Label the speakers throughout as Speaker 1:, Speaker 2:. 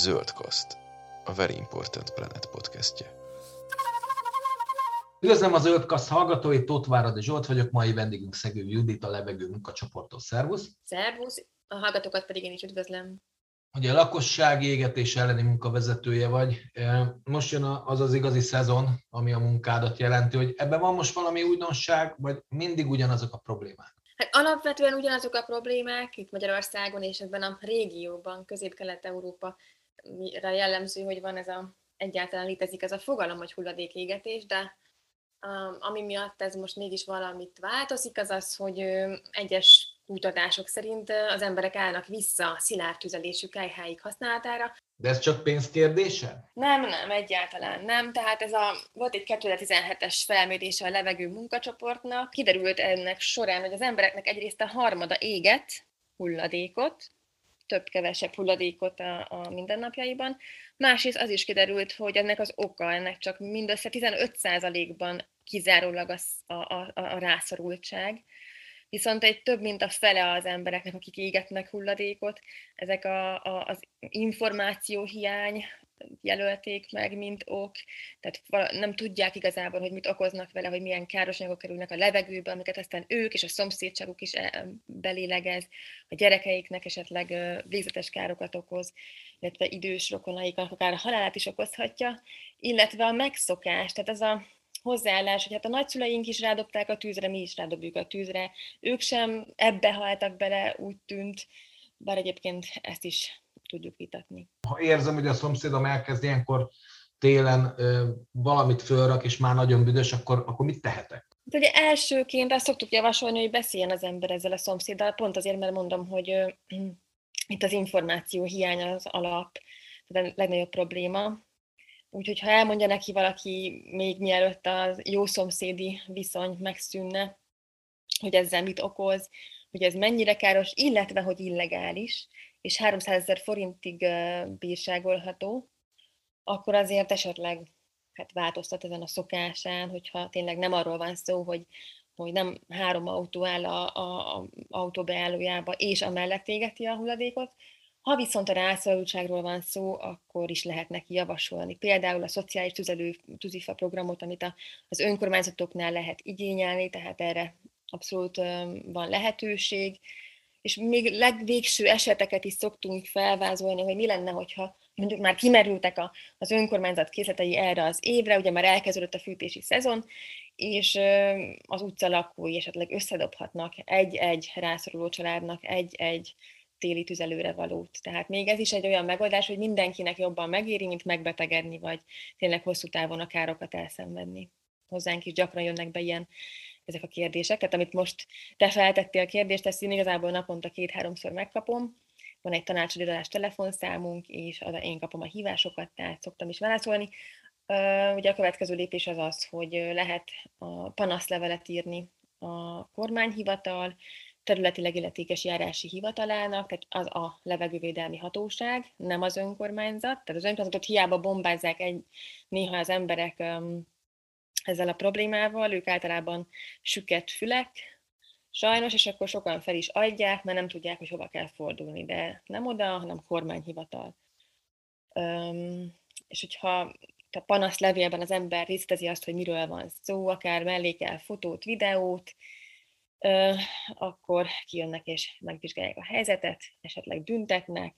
Speaker 1: Zöldkaszt, a Very Important Planet podcastje.
Speaker 2: Üdvözlöm az Zöldkaszt hallgatóit, Tóth Váradi Zsolt vagyok, mai vendégünk Szegő Judit, a levegő munkacsoporttól. Szervusz!
Speaker 3: Szervusz, a hallgatókat pedig én is üdvözlöm.
Speaker 2: Ugye a lakossági égetés elleni munkavezetője vagy. Most jön az az igazi szezon, ami a munkádat jelenti, hogy ebben van most valami újdonság, vagy mindig ugyanazok a problémák?
Speaker 3: Hát alapvetően ugyanazok a problémák itt Magyarországon és ebben a régióban, Közép-Kelet-Európa jellemző, hogy van ez a, egyáltalán létezik ez a fogalom, hogy hulladékégetés, de um, ami miatt ez most mégis valamit változik, az az, hogy egyes kutatások szerint az emberek állnak vissza a szilárd tüzelésű kejháik használatára.
Speaker 2: De ez csak pénzkérdése?
Speaker 3: Nem, nem, egyáltalán nem. Tehát ez a, volt egy 2017-es felmérése a levegő munkacsoportnak. Kiderült ennek során, hogy az embereknek egyrészt a harmada éget hulladékot, több-kevesebb hulladékot a, a mindennapjaiban. Másrészt az is kiderült, hogy ennek az oka, ennek csak mindössze 15%-ban kizárólag a, a, a, a rászorultság viszont egy több mint a fele az embereknek, akik égetnek hulladékot, ezek a, a, az információ hiány jelölték meg, mint ok, tehát nem tudják igazából, hogy mit okoznak vele, hogy milyen káros anyagok kerülnek a levegőbe, amiket aztán ők és a szomszédságuk is eh, belélegez, a gyerekeiknek esetleg végzetes károkat okoz, illetve idős rokonaiknak akár a halálát is okozhatja, illetve a megszokás, tehát az a hozzáállás, hogy hát a nagyszüleink is rádobták a tűzre, mi is rádobjuk a tűzre. Ők sem ebbe haltak bele, úgy tűnt, bár egyébként ezt is tudjuk vitatni.
Speaker 2: Ha érzem, hogy a szomszédom elkezd ilyenkor télen ö, valamit fölrak, és már nagyon büdös, akkor, akkor mit tehetek?
Speaker 3: Hát ugye elsőként azt szoktuk javasolni, hogy beszéljen az ember ezzel a szomszéddal, pont azért, mert mondom, hogy ö, itt az információ hiánya az alap, tehát a legnagyobb probléma, Úgyhogy ha elmondja neki valaki még mielőtt a jó szomszédi viszony megszűnne, hogy ezzel mit okoz, hogy ez mennyire káros, illetve hogy illegális, és 300 ezer forintig bírságolható, akkor azért esetleg hát változtat ezen a szokásán, hogyha tényleg nem arról van szó, hogy, hogy nem három autó áll a, a, a autóbeállójába, és amellett égeti a hulladékot, ha viszont a rászorultságról van szó, akkor is lehet neki javasolni. Például a szociális tüzelő tűzifa programot, amit a, az önkormányzatoknál lehet igényelni, tehát erre abszolút van lehetőség. És még legvégső eseteket is szoktunk felvázolni, hogy mi lenne, hogyha mondjuk már kimerültek a, az önkormányzat készletei erre az évre, ugye már elkezdődött a fűtési szezon, és az utca lakói esetleg összedobhatnak egy-egy rászoruló családnak egy-egy téli tüzelőre valót. Tehát még ez is egy olyan megoldás, hogy mindenkinek jobban megéri, mint megbetegedni, vagy tényleg hosszú távon a károkat elszenvedni. Hozzánk is gyakran jönnek be ilyen ezek a kérdések. Tehát amit most te feltettél a kérdést, ezt én igazából naponta két-háromszor megkapom. Van egy tanácsadás telefonszámunk, és én kapom a hívásokat, tehát szoktam is válaszolni. Ugye a következő lépés az az, hogy lehet a panaszlevelet írni a kormányhivatal, területileg illetékes járási hivatalának, tehát az a levegővédelmi hatóság, nem az önkormányzat. Tehát az önkormányzatot hiába bombázzák egy, néha az emberek um, ezzel a problémával, ők általában süket fülek, sajnos, és akkor sokan fel is adják, mert nem tudják, hogy hova kell fordulni, de nem oda, hanem kormányhivatal. Um, és hogyha a panasz levélben az ember résztezi azt, hogy miről van szó, akár mellékel fotót, videót, akkor kijönnek és megvizsgálják a helyzetet, esetleg büntetnek,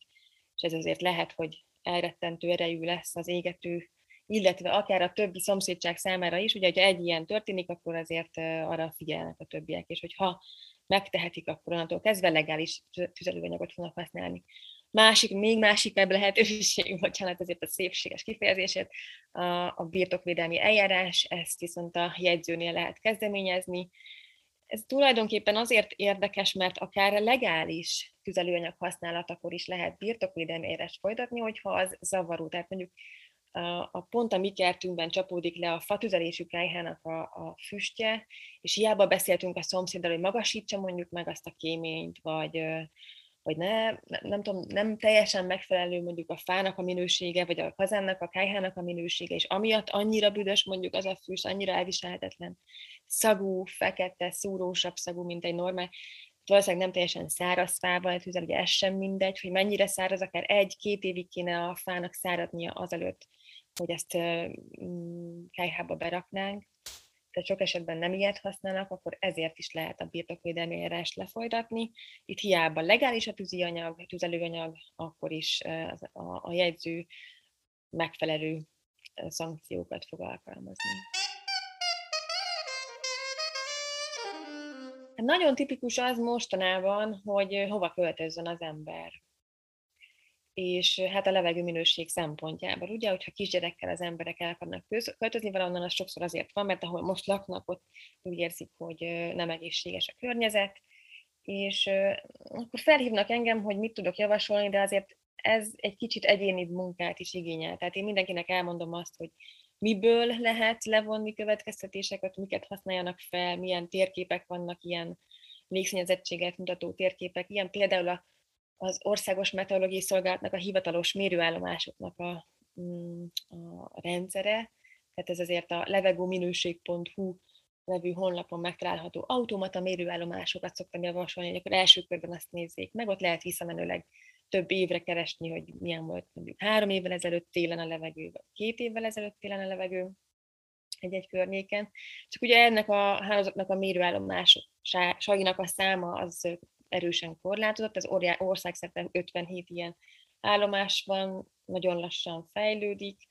Speaker 3: és ez azért lehet, hogy elrettentő erejű lesz az égető, illetve akár a többi szomszédság számára is, ugye, hogyha egy ilyen történik, akkor azért arra figyelnek a többiek, és hogyha megtehetik, akkor onnantól kezdve legális tüzelőanyagot fognak használni. Másik, még másik web lehetőség, bocsánat, ezért a szépséges kifejezését, a, a birtokvédelmi eljárás, ezt viszont a jegyzőnél lehet kezdeményezni, ez tulajdonképpen azért érdekes, mert akár legális tüzelőanyag használatakor is lehet birtokvédelmi eljárás folytatni, hogyha az zavaró. Tehát mondjuk a, pont a mi kertünkben csapódik le a fatüzelésű kájhának a, a füstje, és hiába beszéltünk a szomszéddal, hogy magasítsa mondjuk meg azt a kéményt, vagy, vagy ne, nem, nem tudom, nem teljesen megfelelő mondjuk a fának a minősége, vagy a kazánnak, a kájhának a minősége, és amiatt annyira büdös mondjuk az a füst, annyira elviselhetetlen, szagú, fekete, szúrósabb szagú, mint egy normál valószínűleg nem teljesen száraz fával tüzel, ugye ez sem mindegy, hogy mennyire száraz, akár egy-két évig kéne a fának száradnia azelőtt, hogy ezt mm, kájhába beraknánk. Tehát sok esetben nem ilyet használnak, akkor ezért is lehet a birtokvédelmi eljárást lefolytatni. Itt hiába legális a tűzianyag, a tüzelőanyag, akkor is a, a jegyző megfelelő szankciókat fog alkalmazni. Nagyon tipikus az mostanában, hogy hova költözzön az ember. És hát a levegő minőség szempontjából, ugye, hogyha kisgyerekkel az emberek el akarnak költözni valahonnan, az sokszor azért van, mert ahol most laknak, ott úgy érzik, hogy nem egészséges a környezet, és akkor felhívnak engem, hogy mit tudok javasolni, de azért ez egy kicsit egyéni munkát is igényel. Tehát én mindenkinek elmondom azt, hogy miből lehet levonni következtetéseket, miket használjanak fel, milyen térképek vannak, ilyen légszennyezettséget mutató térképek, ilyen például az Országos Meteorológiai Szolgálatnak a hivatalos mérőállomásoknak a, mm, a rendszere, tehát ez azért a levegőminőség.hu nevű honlapon megtalálható automata mérőállomásokat szoktam javasolni, hogy akkor első körben azt nézzék meg, ott lehet visszamenőleg több évre keresni, hogy milyen volt mondjuk három évvel ezelőtt télen a levegő, vagy két évvel ezelőtt télen a levegő egy-egy környéken. Csak ugye ennek a hálózatnak a mérőállomásainak a száma az erősen korlátozott, az országszerte 57 ilyen állomás van, nagyon lassan fejlődik,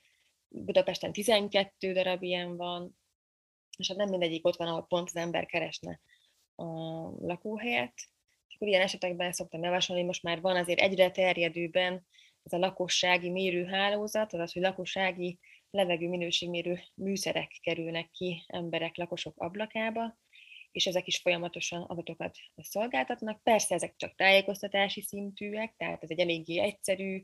Speaker 3: Budapesten 12 darab ilyen van, és hát nem mindegyik ott van, ahol pont az ember keresne a lakóhelyet. Akkor ilyen esetekben szoktam javasolni, most már van azért egyre terjedőben ez a lakossági mérőhálózat, azaz, hogy lakossági levegő minőségmérő műszerek kerülnek ki emberek, lakosok ablakába, és ezek is folyamatosan adatokat szolgáltatnak. Persze ezek csak tájékoztatási szintűek, tehát ez egy eléggé egyszerű,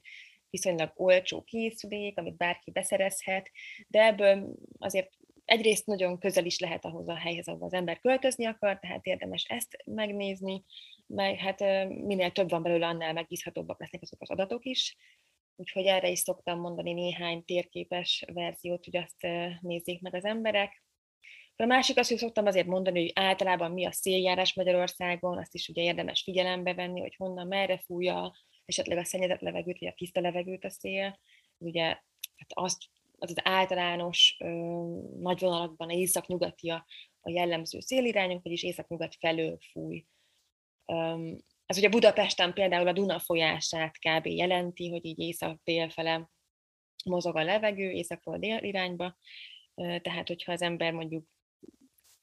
Speaker 3: viszonylag olcsó készülék, amit bárki beszerezhet, de ebből azért egyrészt nagyon közel is lehet ahhoz a helyhez, ahol az ember költözni akar, tehát érdemes ezt megnézni, meg hát minél több van belőle, annál megbízhatóbbak lesznek azok az adatok is. Úgyhogy erre is szoktam mondani néhány térképes verziót, hogy azt nézzék meg az emberek. A másik az, hogy szoktam azért mondani, hogy általában mi a széljárás Magyarországon, azt is ugye érdemes figyelembe venni, hogy honnan, merre fújja, esetleg a szennyezett levegőt, vagy a tiszta levegőt a szél. Ugye hát azt, az, az általános ö, nagy vonalakban észak-nyugati a, a jellemző szélirányunk, vagyis észak-nyugat felől fúj ez ugye Budapesten például a Duna folyását kb. jelenti, hogy így észak-dél fele mozog a levegő, északról dél irányba, tehát hogyha az ember mondjuk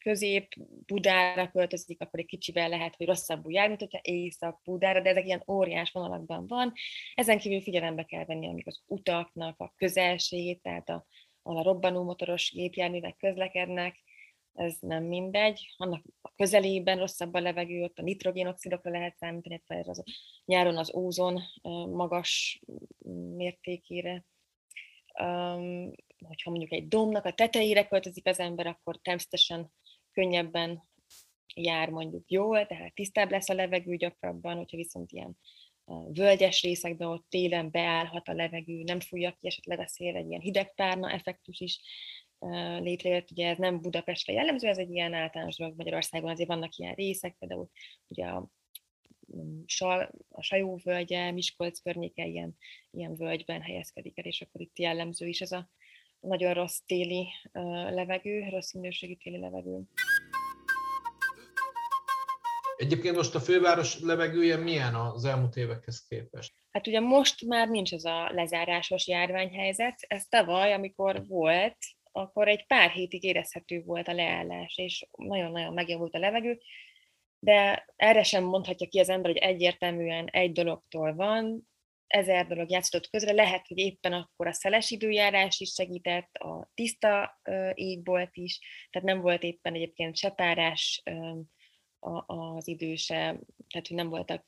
Speaker 3: közép Budára költözik, akkor egy kicsivel lehet, hogy rosszabbul jár, mint hogyha észak Budára, de ezek ilyen óriás vonalakban van. Ezen kívül figyelembe kell venni, amik az utaknak a közelségét, tehát a, a robbanó motoros gépjárművek közlekednek, ez nem mindegy. Annak a közelében rosszabb a levegő, ott a nitrogénoxidokra lehet számítani, illetve az nyáron az ózon magas mértékére. Um, hogyha mondjuk egy domnak a tetejére költözik az ember, akkor természetesen könnyebben jár mondjuk jól, tehát tisztább lesz a levegő gyakrabban, hogyha viszont ilyen völgyes részekben ott télen beállhat a levegő, nem fújja ki esetleg a szél, egy ilyen hidegpárna effektus is létrejött, ugye ez nem Budapestre jellemző, ez egy ilyen általános dolog. Magyarországon, azért vannak ilyen részek, például ugye a, mm, a Sajó völgye, Miskolc környéke ilyen, ilyen völgyben helyezkedik el, és akkor itt jellemző is ez a nagyon rossz téli levegő, rossz minőségű téli levegő.
Speaker 2: Egyébként most a főváros levegője milyen az elmúlt évekhez képest?
Speaker 3: Hát ugye most már nincs ez a lezárásos járványhelyzet. Ez tavaly, amikor volt, akkor egy pár hétig érezhető volt a leállás, és nagyon-nagyon megjavult a levegő, de erre sem mondhatja ki az ember, hogy egyértelműen egy dologtól van, ezer dolog játszott közre, lehet, hogy éppen akkor a szeles időjárás is segített, a tiszta égbolt is, tehát nem volt éppen egyébként se párás az idő se, tehát hogy nem voltak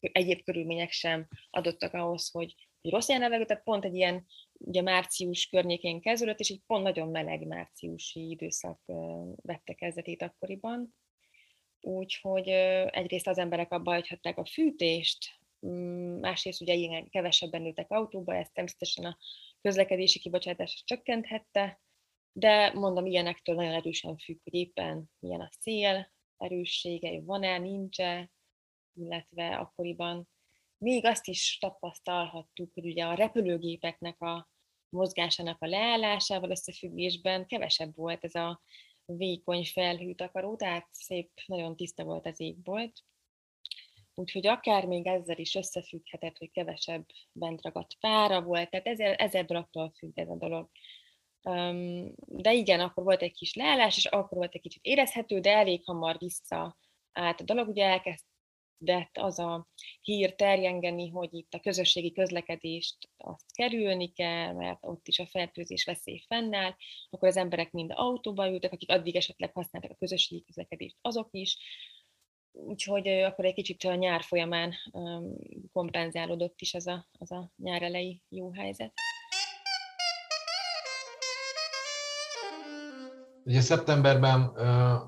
Speaker 3: egyéb körülmények sem adottak ahhoz, hogy, hogy rossz ilyen levegő, tehát pont egy ilyen ugye március környékén kezdődött, és egy pont nagyon meleg márciusi időszak vette kezdetét akkoriban. Úgyhogy egyrészt az emberek abba hagyhatták a fűtést, másrészt ugye ilyen kevesebben ültek autóba, ez természetesen a közlekedési kibocsátást csökkenthette, de mondom, ilyenektől nagyon erősen függ, hogy éppen milyen a szél, erőssége, van-e, nincs-e, illetve akkoriban még azt is tapasztalhattuk, hogy ugye a repülőgépeknek a mozgásának a leállásával összefüggésben kevesebb volt ez a vékony felhőtakaró, tehát szép, nagyon tiszta volt az égbolt. Úgyhogy akár még ezzel is összefügghetett, hogy kevesebb bent ragadt pára volt, tehát ezzel, ezzel attól függ ez a dolog. De igen, akkor volt egy kis leállás, és akkor volt egy kicsit érezhető, de elég hamar vissza állt a dolog. Ugye elkezd kezdett az a hír terjengeni, hogy itt a közösségi közlekedést azt kerülni kell, mert ott is a fertőzés veszély fennáll, akkor az emberek mind autóba ültek, akik addig esetleg használtak a közösségi közlekedést, azok is. Úgyhogy akkor egy kicsit a nyár folyamán kompenzálódott is az a, az a nyár elejé jó helyzet.
Speaker 2: Ugye szeptemberben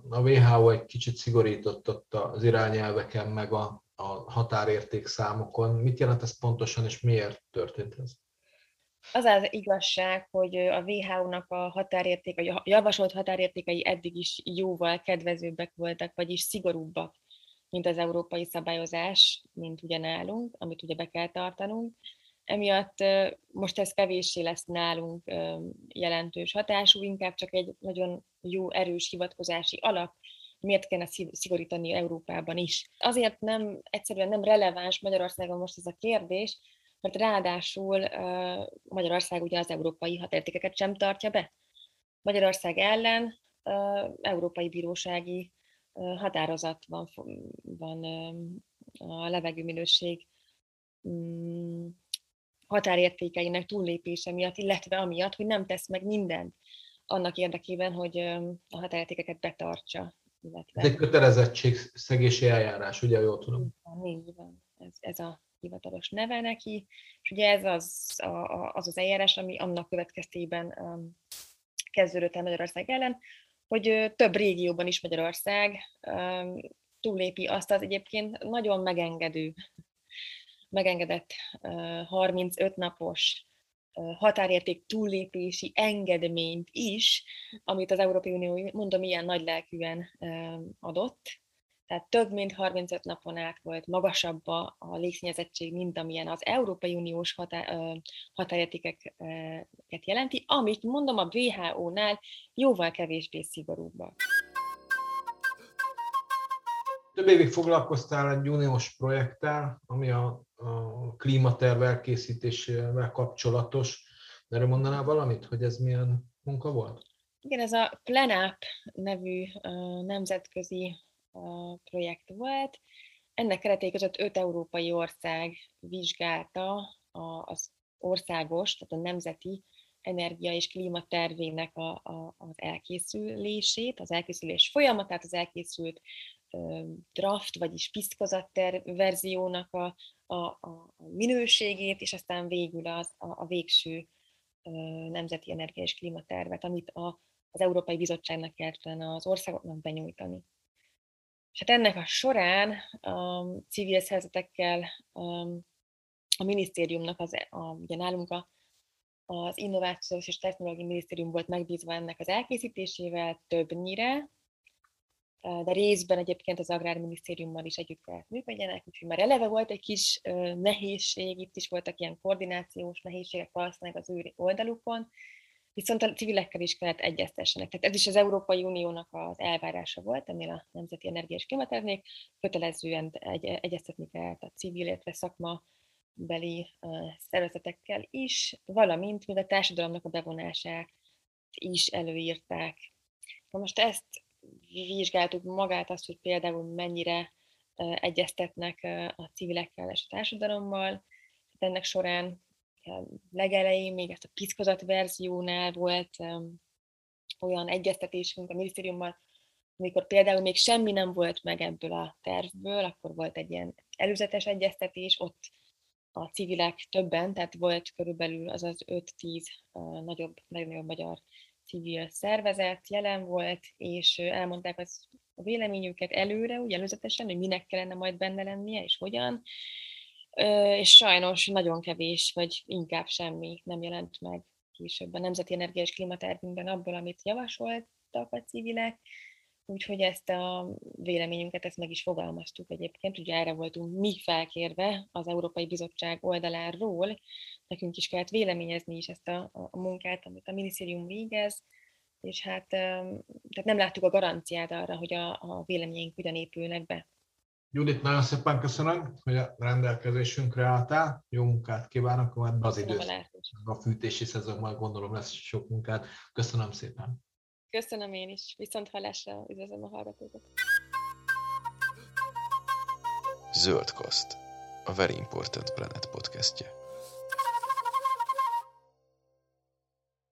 Speaker 2: a WHO egy kicsit szigorított ott az irányelveken, meg a, a határérték számokon. Mit jelent ez pontosan, és miért történt ez?
Speaker 3: Az az igazság, hogy a WHO-nak a határérték, vagy a javasolt határértékei eddig is jóval kedvezőbbek voltak, vagyis szigorúbbak, mint az európai szabályozás, mint ugye nálunk, amit ugye be kell tartanunk. Emiatt most ez kevéssé lesz nálunk jelentős hatású, inkább csak egy nagyon jó, erős hivatkozási alap, miért kellene szigorítani Európában is. Azért nem, egyszerűen nem releváns Magyarországon most ez a kérdés, mert ráadásul Magyarország ugye az európai határértékeket sem tartja be. Magyarország ellen európai bírósági határozat van, van a levegőminőség mm, határértékeinek túllépése miatt, illetve amiatt, hogy nem tesz meg mindent annak érdekében, hogy a határértékeket betartsa.
Speaker 2: Illetve... Ez egy kötelezettségszegési eljárás, ugye jól tudom?
Speaker 3: Így van, ez, ez a hivatalos neve neki, és ugye ez az a, az, az eljárás, ami annak következtében um, kezdődött el Magyarország ellen, hogy több régióban is Magyarország túlépi azt az egyébként nagyon megengedő megengedett 35 napos határérték túllépési engedményt is, amit az Európai Unió, mondom, ilyen nagy lelkűen adott. Tehát több mint 35 napon át volt magasabb a, légszínyezettség, mint amilyen az Európai Uniós határ, határértékeket jelenti, amit mondom a WHO-nál jóval kevésbé szigorúbbak.
Speaker 2: Több évig foglalkoztál egy uniós projekttel, ami a, a klímaterv elkészítésével kapcsolatos. Erről mondanál valamit, hogy ez milyen munka volt?
Speaker 3: Igen, ez a Plenap nevű nemzetközi projekt volt. Ennek keretei között öt európai ország vizsgálta az országos, tehát a nemzeti energia és klímatervének a, a, az elkészülését, az elkészülés folyamatát, az elkészült draft, vagyis piszkozatter verziónak a, a, a minőségét, és aztán végül az, a, a végső nemzeti energia és klímatervet, amit a, az Európai Bizottságnak kellene az országoknak benyújtani. Hát ennek a során a civil szervezetekkel a minisztériumnak, az, a, ugye nálunk a, az Innovációs és Technológiai Minisztérium volt megbízva ennek az elkészítésével többnyire, de részben egyébként az Agrárminisztériummal is együtt kellett működjenek, úgyhogy már eleve volt egy kis nehézség, itt is voltak ilyen koordinációs nehézségek valószínűleg az ő oldalukon, viszont a civilekkel is kellett egyeztessenek. Tehát ez is az Európai Uniónak az elvárása volt, ennél a Nemzeti Energia és Klimatervnél, kötelezően egy, egyeztetni kellett a civil, illetve szakma beli szervezetekkel is, valamint még a társadalomnak a bevonását is előírták. Na most ezt vizsgáltuk magát azt, hogy például mennyire egyeztetnek a civilekkel és a társadalommal. Ennek során legelején még ezt a piszkozat verziónál volt olyan egyeztetésünk a minisztériummal, amikor például még semmi nem volt meg ebből a tervből, akkor volt egy ilyen előzetes egyeztetés, ott a civilek többen, tehát volt körülbelül az az 5-10 nagyobb, nagyobb magyar civil szervezet jelen volt, és elmondták az a véleményüket előre, úgy előzetesen, hogy minek kellene majd benne lennie, és hogyan. És sajnos nagyon kevés, vagy inkább semmi nem jelent meg később a Nemzeti Energia és Klimatervünkben abból, amit javasoltak a civilek. Úgyhogy ezt a véleményünket, ezt meg is fogalmaztuk egyébként, ugye erre voltunk mi felkérve az Európai Bizottság oldaláról, nekünk is kellett véleményezni is ezt a, a munkát, amit a minisztérium végez, és hát tehát nem láttuk a garanciát arra, hogy a, a véleményeink ugyan épülnek be.
Speaker 2: Judit, nagyon szépen köszönöm, hogy a rendelkezésünkre álltál. Jó munkát kívánok, majd az idő. A fűtési szezonban gondolom lesz sok munkát. Köszönöm szépen.
Speaker 3: Köszönöm én is. Viszont hallásra üdvözlöm a hallgatókat.
Speaker 1: Zöld Kaszt, a Very Important Planet podcastje.